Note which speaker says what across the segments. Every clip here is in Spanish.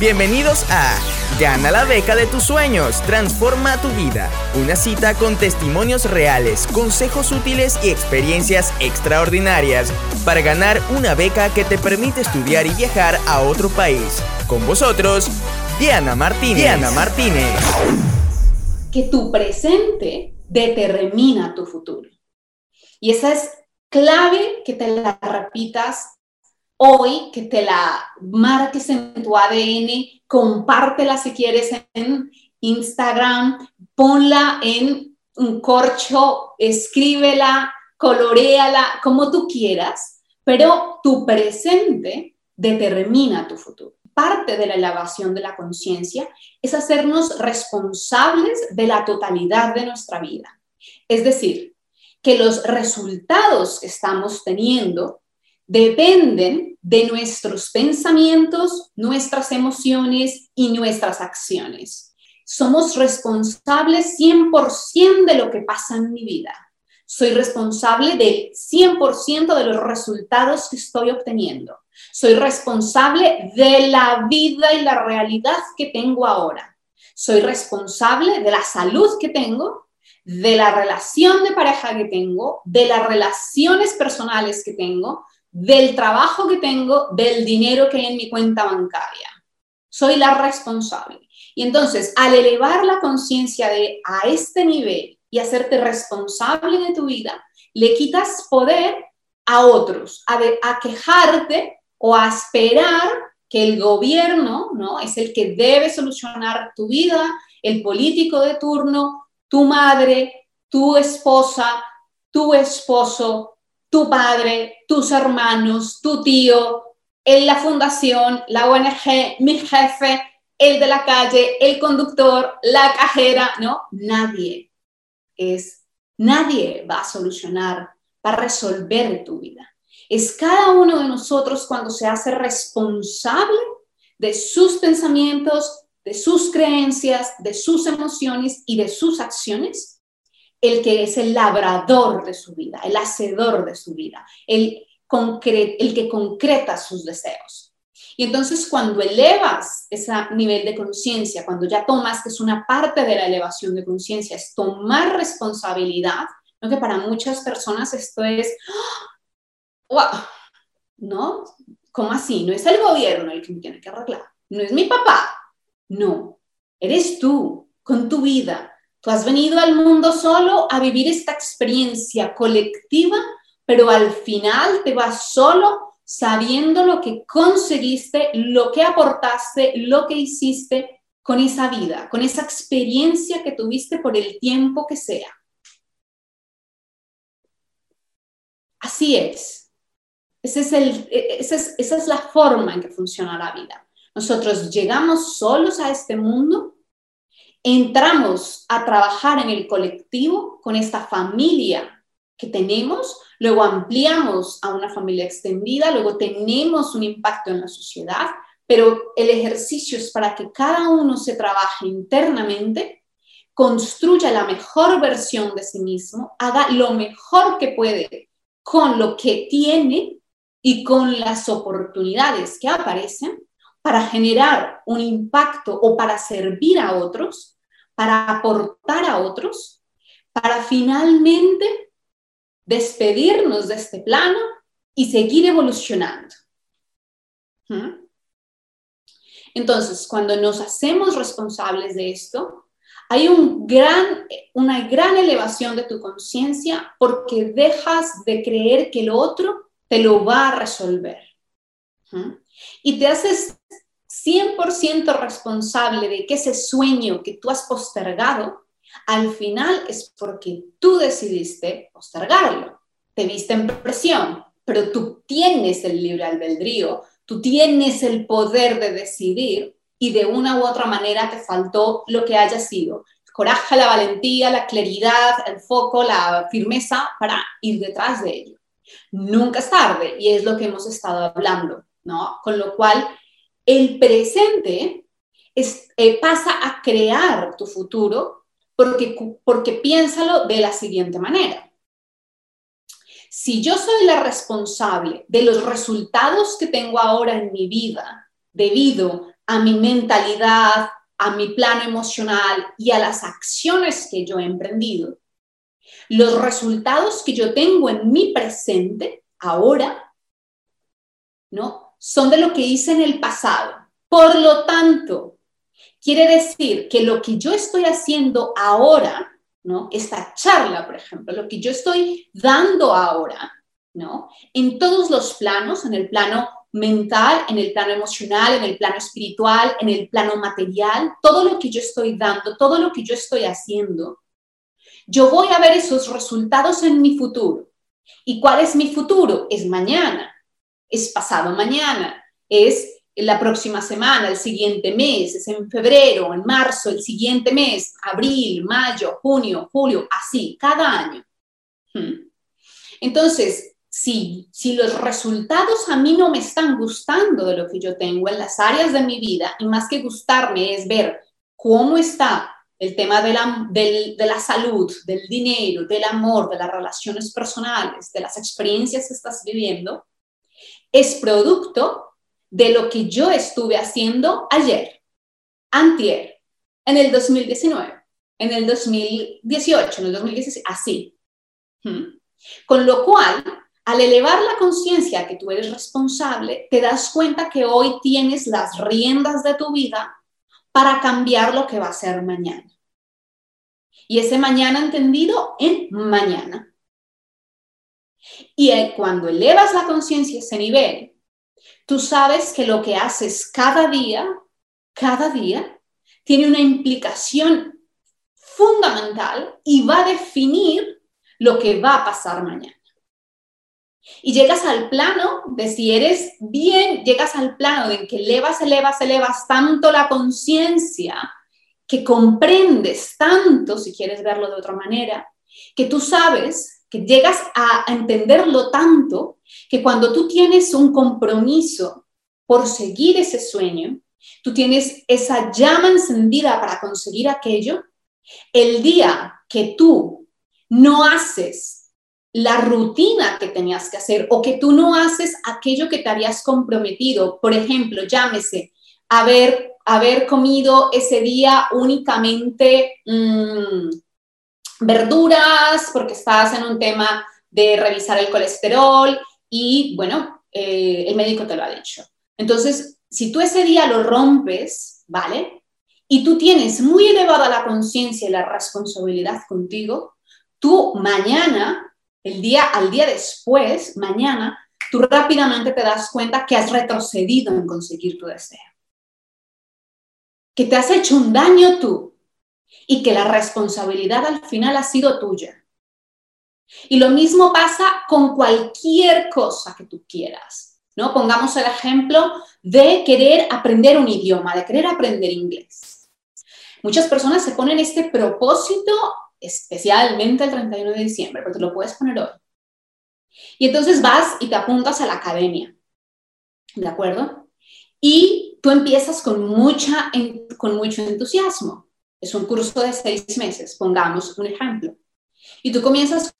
Speaker 1: Bienvenidos a Gana la beca de tus sueños, transforma tu vida. Una cita con testimonios reales, consejos útiles y experiencias extraordinarias para ganar una beca que te permite estudiar y viajar a otro país. Con vosotros, Diana Martínez. Diana Martínez.
Speaker 2: Que tu presente determina tu futuro. Y esa es clave que te la repitas hoy, que te la marques en tu ADN, compártela si quieres en Instagram, ponla en un corcho, escríbela, coloreala, como tú quieras, pero tu presente determina tu futuro. Parte de la elevación de la conciencia es hacernos responsables de la totalidad de nuestra vida. Es decir, que los resultados que estamos teniendo dependen de nuestros pensamientos, nuestras emociones y nuestras acciones. Somos responsables 100% de lo que pasa en mi vida. Soy responsable del 100% de los resultados que estoy obteniendo. Soy responsable de la vida y la realidad que tengo ahora. Soy responsable de la salud que tengo, de la relación de pareja que tengo, de las relaciones personales que tengo, del trabajo que tengo, del dinero que hay en mi cuenta bancaria. Soy la responsable. Y entonces, al elevar la conciencia de a este nivel y hacerte responsable de tu vida, le quitas poder a otros, a, a quejarte o a esperar que el gobierno, ¿no? Es el que debe solucionar tu vida, el político de turno, tu madre, tu esposa, tu esposo, tu padre, tus hermanos, tu tío, en la fundación, la ONG, mi jefe, el de la calle, el conductor, la cajera, ¿no? Nadie es, nadie va a solucionar, va a resolver tu vida. Es cada uno de nosotros cuando se hace responsable de sus pensamientos, de sus creencias, de sus emociones y de sus acciones, el que es el labrador de su vida, el hacedor de su vida, el, el que concreta sus deseos. Y entonces cuando elevas ese nivel de conciencia, cuando ya tomas, que es una parte de la elevación de conciencia, es tomar responsabilidad, ¿no? que para muchas personas esto es, wow, ¿no? ¿Cómo así? No es el gobierno el que me tiene que arreglar, no es mi papá, no, eres tú con tu vida, Tú has venido al mundo solo a vivir esta experiencia colectiva, pero al final te vas solo sabiendo lo que conseguiste, lo que aportaste, lo que hiciste con esa vida, con esa experiencia que tuviste por el tiempo que sea. Así es. Ese es el, esa, es, esa es la forma en que funciona la vida. Nosotros llegamos solos a este mundo entramos a trabajar en el colectivo con esta familia que tenemos, luego ampliamos a una familia extendida, luego tenemos un impacto en la sociedad, pero el ejercicio es para que cada uno se trabaje internamente, construya la mejor versión de sí mismo, haga lo mejor que puede con lo que tiene y con las oportunidades que aparecen para generar un impacto o para servir a otros, para aportar a otros, para finalmente despedirnos de este plano y seguir evolucionando. ¿Mm? Entonces, cuando nos hacemos responsables de esto, hay una gran elevación de tu conciencia porque dejas de creer que el otro te lo va a resolver. ¿Mm? Y te haces 100% responsable de que ese sueño que tú has postergado, al final es porque tú decidiste postergarlo. Te viste en presión, pero tú tienes el libre albedrío, tú tienes el poder de decidir y de una u otra manera te faltó lo que haya sido. Coraje, la valentía, la claridad, el foco, la firmeza para ir detrás de ello. Nunca es tarde y es lo que hemos estado hablando, ¿no? Con lo cual el presente eh, pasa a crear tu futuro porque, porque piénsalo de la siguiente manera. Si yo soy la responsable de los resultados que tengo ahora en mi vida debido a mi mentalidad, a mi plano emocional y a las acciones que yo he emprendido, los resultados que yo tengo en mi presente, ahora, ¿no? Son de lo que hice en el pasado. Por lo tanto, quiere decir que lo que yo estoy haciendo ahora, ¿no? Esta charla, por ejemplo, lo que yo estoy dando ahora, ¿no? En todos los planos, en el plano mental, en el plano emocional, en el plano espiritual, en el plano material, todo lo que yo estoy dando, todo lo que yo estoy haciendo, yo voy a ver esos resultados en mi futuro. ¿Y cuál es mi futuro? Es mañana, es pasado mañana, es la próxima semana, el siguiente mes, es en febrero, en marzo, el siguiente mes, abril, mayo, junio, julio, así, cada año. Hmm. Entonces, si, si los resultados a mí no me están gustando de lo que yo tengo en las áreas de mi vida, y más que gustarme es ver cómo está el tema de la, de la salud, del dinero, del amor, de las relaciones personales, de las experiencias que estás viviendo, es producto de lo que yo estuve haciendo ayer, antier, en el 2019, en el 2018, en el 2016, así. ¿Mm? Con lo cual, al elevar la conciencia que tú eres responsable, te das cuenta que hoy tienes las riendas de tu vida para cambiar lo que va a ser mañana. Y ese mañana entendido en mañana. Y cuando elevas la conciencia a ese nivel, tú sabes que lo que haces cada día, cada día, tiene una implicación fundamental y va a definir lo que va a pasar mañana. Y llegas al plano de si eres bien, llegas al plano de que elevas, elevas, elevas tanto la conciencia, que comprendes tanto, si quieres verlo de otra manera, que tú sabes, que llegas a entenderlo tanto, que cuando tú tienes un compromiso por seguir ese sueño, tú tienes esa llama encendida para conseguir aquello, el día que tú no haces la rutina que tenías que hacer o que tú no haces aquello que te habías comprometido. Por ejemplo, llámese haber, haber comido ese día únicamente mm, verduras porque estás en un tema de revisar el colesterol y bueno, eh, el médico te lo ha dicho. Entonces, si tú ese día lo rompes, ¿vale? Y tú tienes muy elevada la conciencia y la responsabilidad contigo, tú mañana el día al día después, mañana, tú rápidamente te das cuenta que has retrocedido en conseguir tu deseo. Que te has hecho un daño tú y que la responsabilidad al final ha sido tuya. Y lo mismo pasa con cualquier cosa que tú quieras. ¿no? Pongamos el ejemplo de querer aprender un idioma, de querer aprender inglés. Muchas personas se ponen este propósito especialmente el 31 de diciembre, pero te lo puedes poner hoy. Y entonces vas y te apuntas a la academia, ¿de acuerdo? Y tú empiezas con, mucha, con mucho entusiasmo. Es un curso de seis meses, pongamos un ejemplo. Y tú comienzas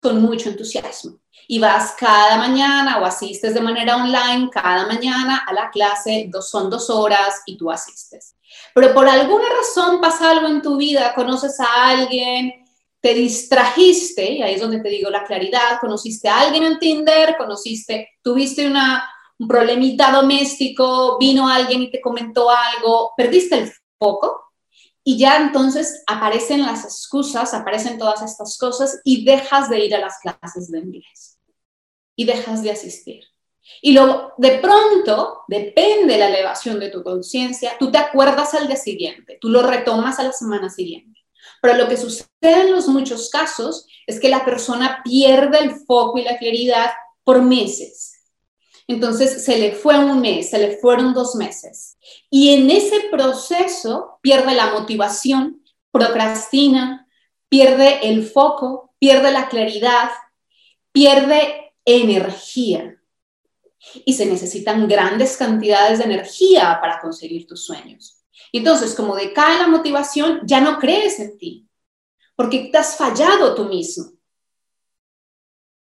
Speaker 2: con mucho entusiasmo y vas cada mañana o asistes de manera online cada mañana a la clase, dos, son dos horas y tú asistes. Pero por alguna razón pasa algo en tu vida, conoces a alguien, te distrajiste, y ahí es donde te digo la claridad, conociste a alguien en Tinder, conociste, tuviste una, un problemita doméstico, vino alguien y te comentó algo, perdiste el foco y ya entonces aparecen las excusas, aparecen todas estas cosas y dejas de ir a las clases de inglés y dejas de asistir. Y luego, de pronto, depende la elevación de tu conciencia, tú te acuerdas al día siguiente, tú lo retomas a la semana siguiente. Pero lo que sucede en los muchos casos es que la persona pierde el foco y la claridad por meses. Entonces se le fue un mes, se le fueron dos meses. Y en ese proceso pierde la motivación, procrastina, pierde el foco, pierde la claridad, pierde energía y se necesitan grandes cantidades de energía para conseguir tus sueños. entonces, como decae la motivación, ya no crees en ti, porque te has fallado tú mismo.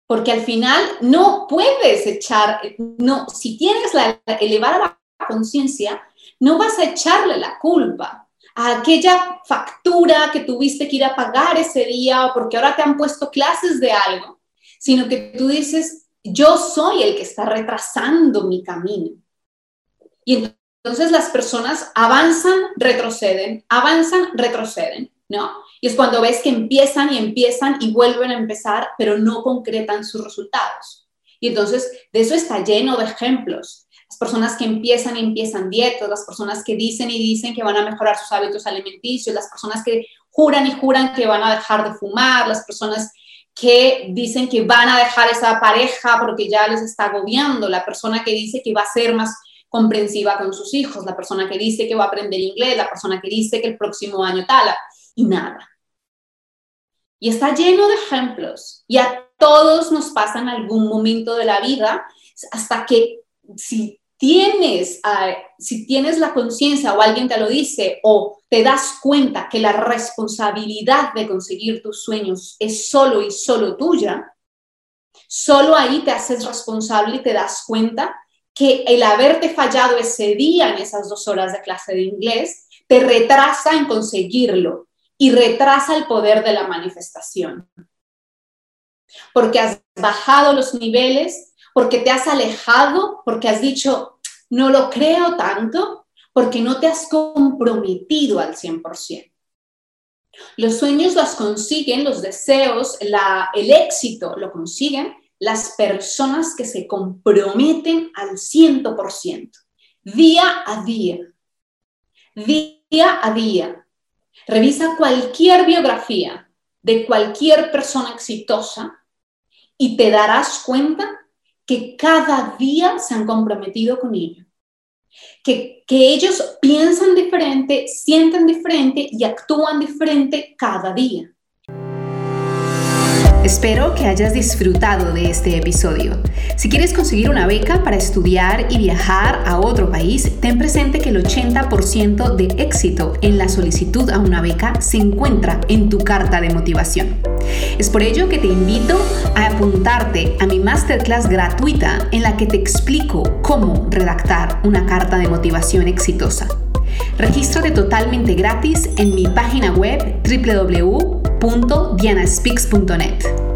Speaker 2: Porque al final no puedes echar, no, si tienes la elevada conciencia, no vas a echarle la culpa a aquella factura que tuviste que ir a pagar ese día o porque ahora te han puesto clases de algo, sino que tú dices, yo soy el que está retrasando mi camino. Y entonces las personas avanzan, retroceden, avanzan, retroceden, ¿no? Y es cuando ves que empiezan y empiezan y vuelven a empezar, pero no concretan sus resultados. Y entonces de eso está lleno de ejemplos. Las personas que empiezan y empiezan dietas, las personas que dicen y dicen que van a mejorar sus hábitos alimenticios, las personas que juran y juran que van a dejar de fumar, las personas que dicen que van a dejar esa pareja porque ya les está agobiando, la persona que dice que va a ser más comprensiva con sus hijos, la persona que dice que va a aprender inglés, la persona que dice que el próximo año tal, y nada. Y está lleno de ejemplos. Y a todos nos pasa en algún momento de la vida hasta que si tienes, si tienes la conciencia o alguien te lo dice o te das cuenta que la responsabilidad de conseguir tus sueños es solo y solo tuya, solo ahí te haces responsable y te das cuenta que el haberte fallado ese día en esas dos horas de clase de inglés te retrasa en conseguirlo y retrasa el poder de la manifestación. Porque has bajado los niveles, porque te has alejado, porque has dicho, no lo creo tanto, porque no te has comprometido al 100%. Los sueños los consiguen, los deseos, el éxito lo consiguen las personas que se comprometen al 100%, día a día, día a día. Revisa cualquier biografía de cualquier persona exitosa y te darás cuenta que cada día se han comprometido con ello. Que, que ellos piensan diferente, sienten diferente y actúan diferente cada día.
Speaker 3: Espero que hayas disfrutado de este episodio. Si quieres conseguir una beca para estudiar y viajar a otro país, ten presente que el 80% de éxito en la solicitud a una beca se encuentra en tu carta de motivación. Es por ello que te invito a apuntarte a mi masterclass gratuita en la que te explico cómo redactar una carta de motivación exitosa. Regístrate totalmente gratis en mi página web www.dianaspeaks.net.